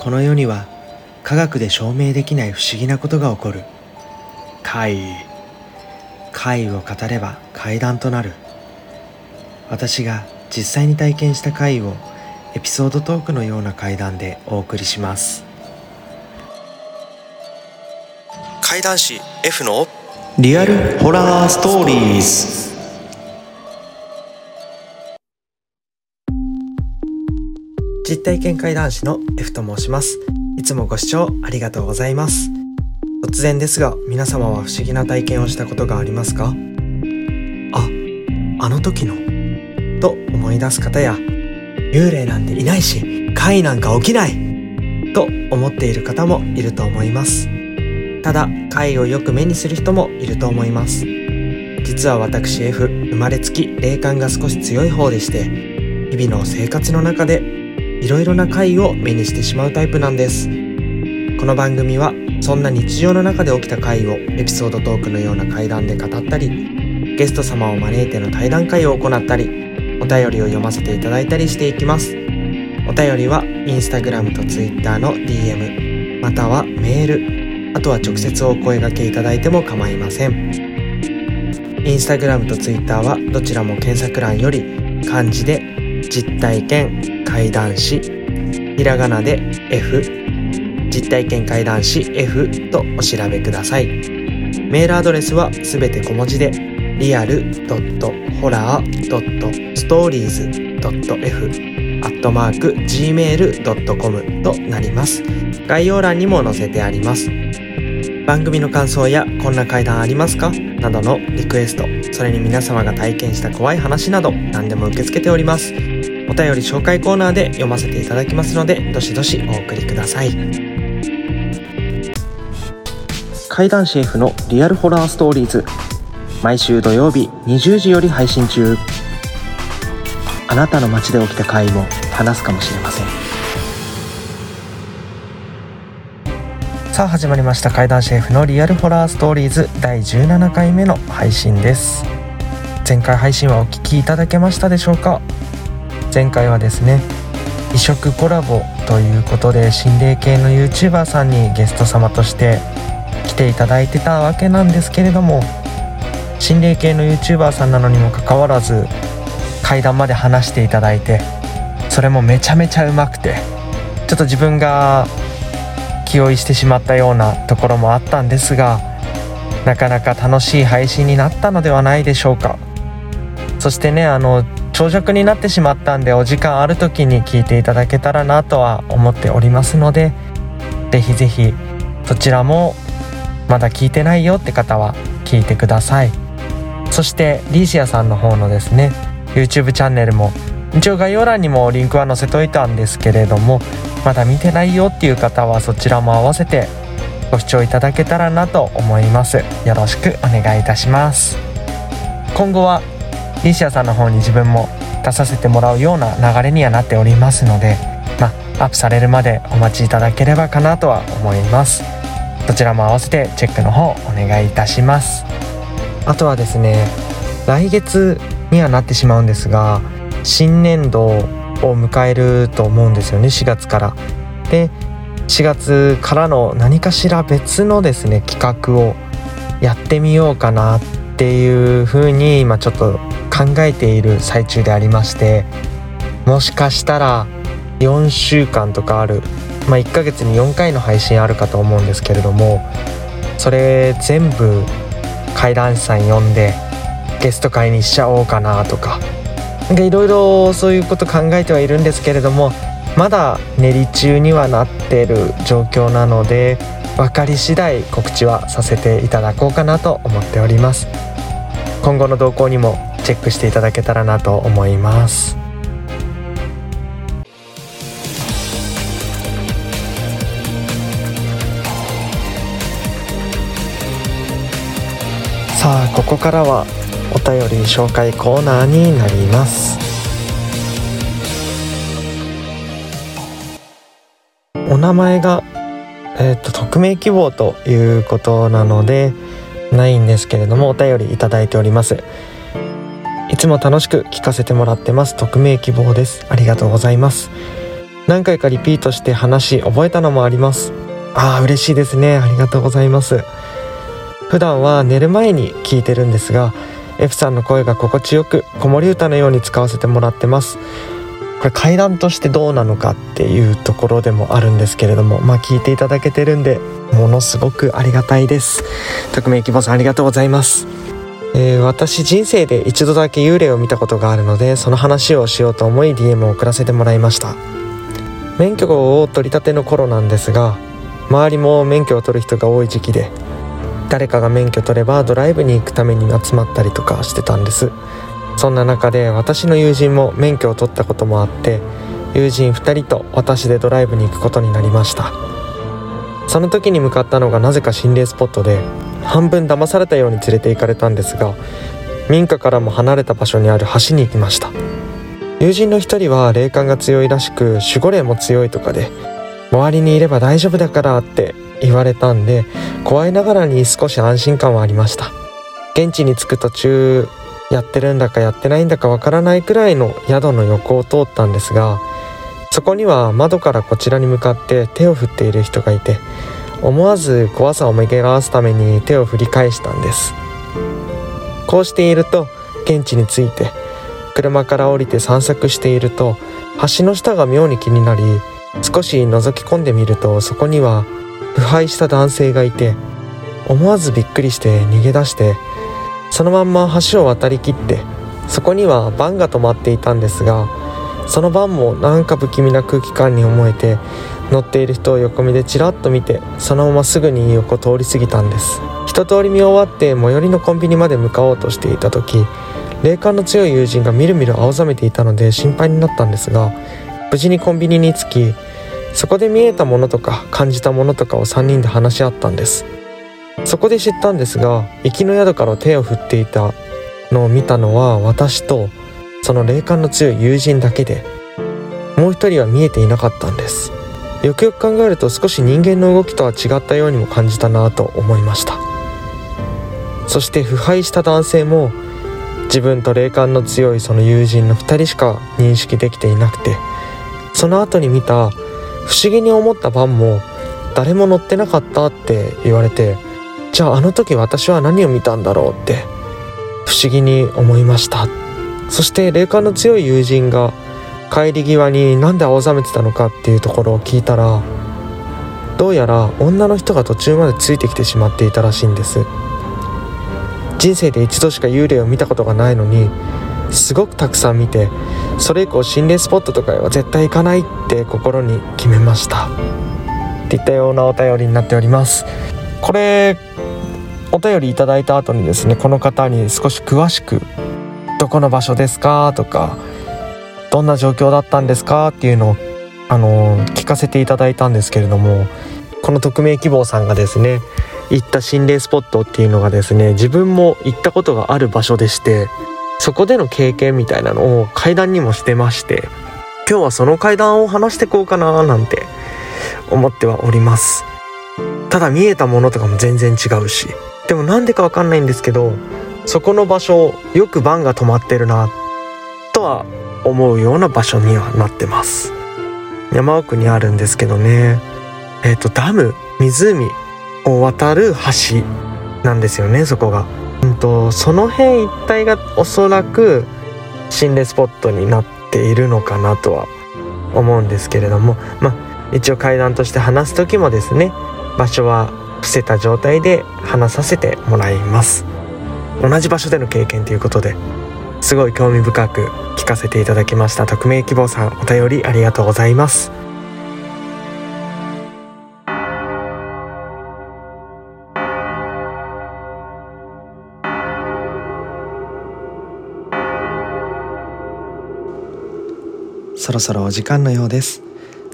この世には科学で証明できない不思議なことが起こる。怪異。怪異を語れば怪談となる。私が実際に体験した怪異をエピソードトークのような怪談でお送りします。怪談師 F のリアルホラーストーリーズ実体験怪談師の F と申します。いつもご視聴ありがとうございます。突然ですが皆様は不思議な体験をしたことがありますか？ああの時の？と思い出す方や幽霊なんていないし怪なんか起きない！と思っている方もいると思います。ただ怪をよく目にする人もいると思います。実は私 F 生まれつき霊感が少し強い方でして日々の生活の中でいろいろな怪を目にしてしまうタイプなんです。この番組はそんな日常の中で起きた怪をエピソードトークのような怪談で語ったりゲスト様を招いての対談会を行ったりお便りを読ませていただいたりしていきます。お便りはインスタグラムとツイッターの DM またはメールあとは直接お声掛けいただいても構いません。インスタグラムとツイッターはどちらも検索欄より漢字で実体験怪談師ひらがなで F 実体験怪談師 F とお調べください。メールアドレスはすべて小文字でリアル .horror.stories.f アットマーク gmail.com となります。概要欄にも載せてあります。番組の感想やこんな怪談ありますか？などのリクエストそれに皆様が体験した怖い話など何でも受け付けております。お便り紹介コーナーで読ませていただきますのでどしどしお送りください。怪談シェフのリアルホラーストーリーズ。毎週土曜日20時より配信中。あなたの街で起きた怪異も話すかもしれません。さあ始まりました怪談シェフのリアルホラーストーリーズ。第17回目の配信です。前回配信はお聞きいただけましたでしょうか？前回はですね異色コラボということで心霊系の YouTuber さんにゲスト様として来ていただいてたわけなんですけれども心霊系の YouTuber さんなのにもかかわらず階段まで話していただいてそれもめちゃめちゃうまくてちょっと自分が気負いしてしまったようなところもあったんですがなかなか楽しい配信になったのではないでしょうか。そしてねあの長尺になってしまったんでお時間ある時に聞いていただけたらなとは思っておりますので是非是非そちらもまだ聞いてないよって方は聞いてください。そしてリーシアさんの方のですね YouTube チャンネルも一応概要欄にもリンクは載せといたんですけれどもまだ見てないよっていう方はそちらも合わせてご視聴いただけたらなと思います。よろしくお願いいたします。今後はリシアさんの方に自分も出させてもらうような流れにはなっておりますので、まあ、アップされるまでお待ちいただければかなとは思います。どちらも合わせてチェックの方お願いいたします。あとはですね来月にはなってしまうんですが新年度を迎えると思うんですよね4月から。で4月からの何かしら別のですね企画をやってみようかなっていう風に今ちょっと考えている最中でありましてもしかしたら4週間とかある、まあ、1ヶ月に4回の配信あるかと思うんですけれどもそれ全部怪談師さん呼んでゲスト会にしちゃおうかなとかなんかいろいろそういうこと考えてはいるんですけれどもまだ練り中にはなってる状況なので分かり次第告知はさせていただこうかなと思っております。今後の動向にもチェックしていただけたらなと思います。さあここからはお便り紹介コーナーになります。お名前がえっ、ー、と匿名希望ということなのでないんですけれどもお便りいただいております。いつも楽しく聞かせてもらってます。匿名希望です。ありがとうございます。何回かリピートして話覚えたのもあります。ああ嬉しいですね。ありがとうございます。普段は寝る前に聞いてるんですが F さんの声が心地よく子守歌のように使わせてもらってます。これ階段としてどうなのかっていうところでもあるんですけれどもまあ聞いていただけてるんでものすごくありがたいです。匿名希望さんありがとうございます。えー、私人生で一度だけ幽霊を見たことがあるのでその話をしようと思い DM を送らせてもらいました。免許を取り立ての頃なんですが周りも免許を取る人が多い時期で誰かが免許取ればドライブに行くために集まったりとかしてたんです。そんな中で私の友人も免許を取ったこともあって友人2人と私でドライブに行くことになりました。その時に向かったのがなぜか心霊スポットで半分騙されたように連れて行かれたんですが民家からも離れた場所にある橋に行きました。友人の一人は霊感が強いらしく守護霊も強いとかで周りにいれば大丈夫だからって言われたんで怖いながらに少し安心感はありました。現地に着く途中やってるんだかやってないんだかわからないくらいの宿の横を通ったんですがそこには窓からこちらに向かって手を振っている人がいて思わず怖さを紛らすために手を振り返したんです。こうしていると現地に着いて車から降りて散策していると橋の下が妙に気になり少し覗き込んでみるとそこには腐敗した男性がいて思わずびっくりして逃げ出してそのまんま橋を渡りきってそこにはバンが止まっていたんですがそのバンもなんか不気味な空気感に思えて乗っている人を横目でちらっと見てそのまますぐに横通り過ぎたんです。一通り見終わって最寄りのコンビニまで向かおうとしていた時霊感の強い友人がみるみる青ざめていたので心配になったんですが無事にコンビニに着きそこで見えたものとか感じたものとかを3人で話し合ったんです。そこで知ったんですが行きの宿から手を振っていたのを見たのは私とその霊感の強い友人だけでもう一人は見えていなかったんです。よくよく考えると少し人間の動きとは違ったようにも感じたなと思いました。そして腐敗した男性も自分と霊感の強いその友人の2人しか認識できていなくてその後に見た不思議に思った晩も誰も乗ってなかったって言われてじゃああの時私は何を見たんだろうって不思議に思いました。そして霊感の強い友人が帰り際になんで青ざめてたのかっていうところを聞いたらどうやら女の人が途中までついてきてしまっていたらしいんです。人生で一度しか幽霊を見たことがないのにすごくたくさん見てそれ以降心霊スポットとかへは絶対行かないって心に決めました。っていったようなお便りになっております。これお便りいただいた後にですねこの方に少し詳しくどこの場所ですか？とかどんな状況だったんですか？っていうのをあの聞かせていただいたんですけれどもこの匿名希望さんがですね行った心霊スポットっていうのがですね自分も行ったことがある場所でしてそこでの経験みたいなのを階段にもしてまして今日はその階段を話してこうかななんて思ってはおります。ただ見えたものとかも全然違うしでもなんでかわかんないんですけどそこの場所よくバンが止まってるなとは思うような場所にはなってます。山奥にあるんですけどね。えっ、ー、とダム湖を渡る橋なんですよねそこが。うんとその辺一帯がおそらく心霊スポットになっているのかなとは思うんですけれども。まあ一応階段として話す時もですね場所は伏せた状態で話させてもらいます。同じ場所での経験ということですごい興味深く聞かせていただきました。匿名希望さんお便りありがとうございます。そろそろお時間のようです。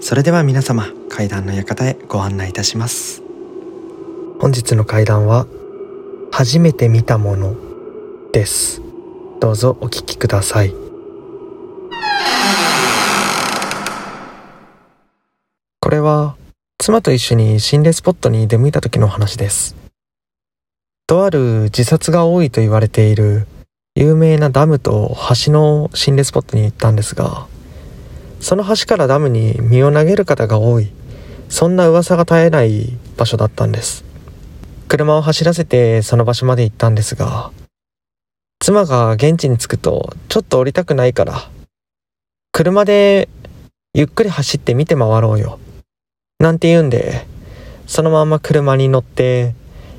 それでは皆様階段の館へご案内いたします。本日の階段は初めて見たものです。どうぞお聞きください。これは妻と一緒に心霊スポットに出向いた時の話です。とある自殺が多いと言われている有名なダムと橋の心霊スポットに行ったんですがその橋からダムに身を投げる方が多い。そんな噂が絶えない場所だったんです。車を走らせてその場所まで行ったんですが妻が現地に着くとちょっと降りたくないから車でゆっくり走って見て回ろうよなんて言うんでそのまま車に乗って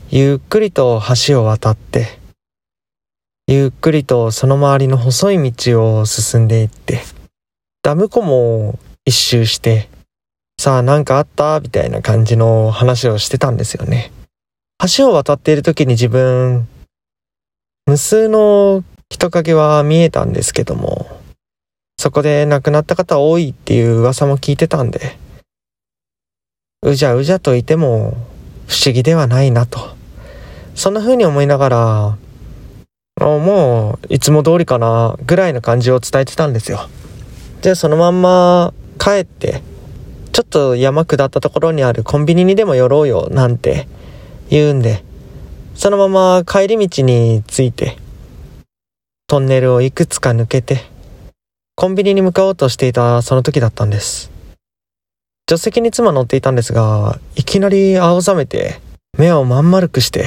ゆっくりと橋を渡ってゆっくりとその周りの細い道を進んでいってダム湖も一周してさあ何かあった？みたいな感じの話をしてたんですよね。橋を渡っている時に自分、無数の人影は見えたんですけども、そこで亡くなった方多いっていう噂も聞いてたんで、うじゃうじゃといても不思議ではないなと。そんな風に思いながら、もういつも通りかなぐらいの感じを伝えてたんですよ。で、そのまんま帰って、ちょっと山下ったところにあるコンビニにでも寄ろうよなんて言うんで、そのまま帰り道に着いて、トンネルをいくつか抜けて、コンビニに向かおうとしていたその時だったんです。助手席に妻乗っていたんですが、いきなり青ざめて、目をまん丸くして、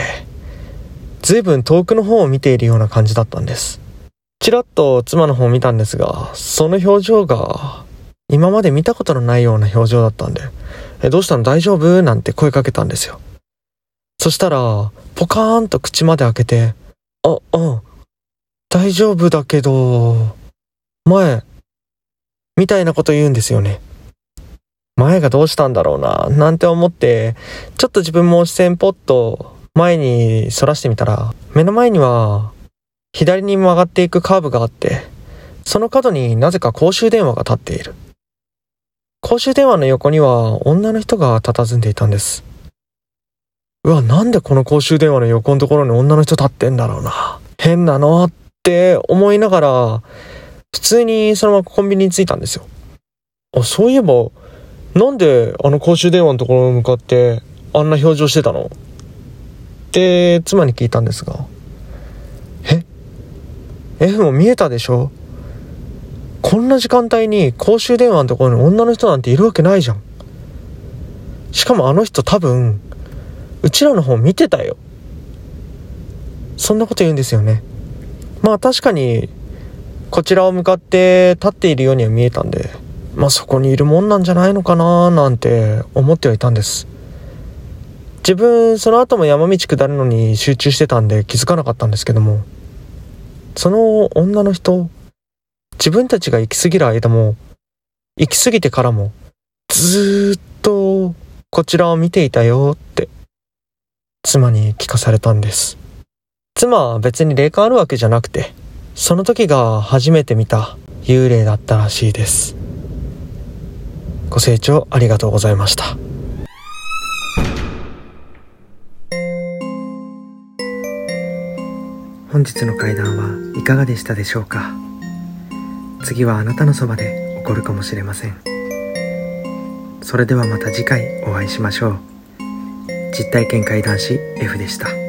ずいぶん遠くの方を見ているような感じだったんです。ちらっと妻の方を見たんですが、その表情が、今まで見たことのないような表情だったんで、え、どうしたの？大丈夫？なんて声かけたんですよ。そしたら、ポカーンと口まで開けて、あ、あ、大丈夫だけど、前、みたいなこと言うんですよね。前がどうしたんだろうな、なんて思って、ちょっと自分も視線ポッと前に反らしてみたら、目の前には、左に曲がっていくカーブがあって、その角になぜか公衆電話が立っている。公衆電話の横には女の人が佇んでいたんです。うわ、なんでこの公衆電話の横のところに女の人立ってんだろうな。変なのって思いながら、普通にそのままコンビニに着いたんですよ。あ、そういえば、なんであの公衆電話のところに向かってあんな表情してたの？って妻に聞いたんですが、え ?F も見えたでしょ？こんな時間帯に公衆電話のところに女の人なんているわけないじゃん。しかもあの人多分、うちらの方見てたよ。そんなこと言うんですよね。まあ確かに、こちらを向かって立っているようには見えたんで、まあそこにいるもんなんじゃないのかななんて思ってはいたんです。自分、その後も山道下るのに集中してたんで気づかなかったんですけども、その女の人、自分たちが行き過ぎる間も、行き過ぎてからも、ずーっとこちらを見ていたよって妻に聞かされたんです。妻は別に霊感あるわけじゃなくて、その時が初めて見た幽霊だったらしいです。ご清聴ありがとうございました。本日の会談はいかがでしたでしょうか？次はあなたのそばで起こるかもしれません。それではまた次回お会いしましょう。実体験会談師 F でした。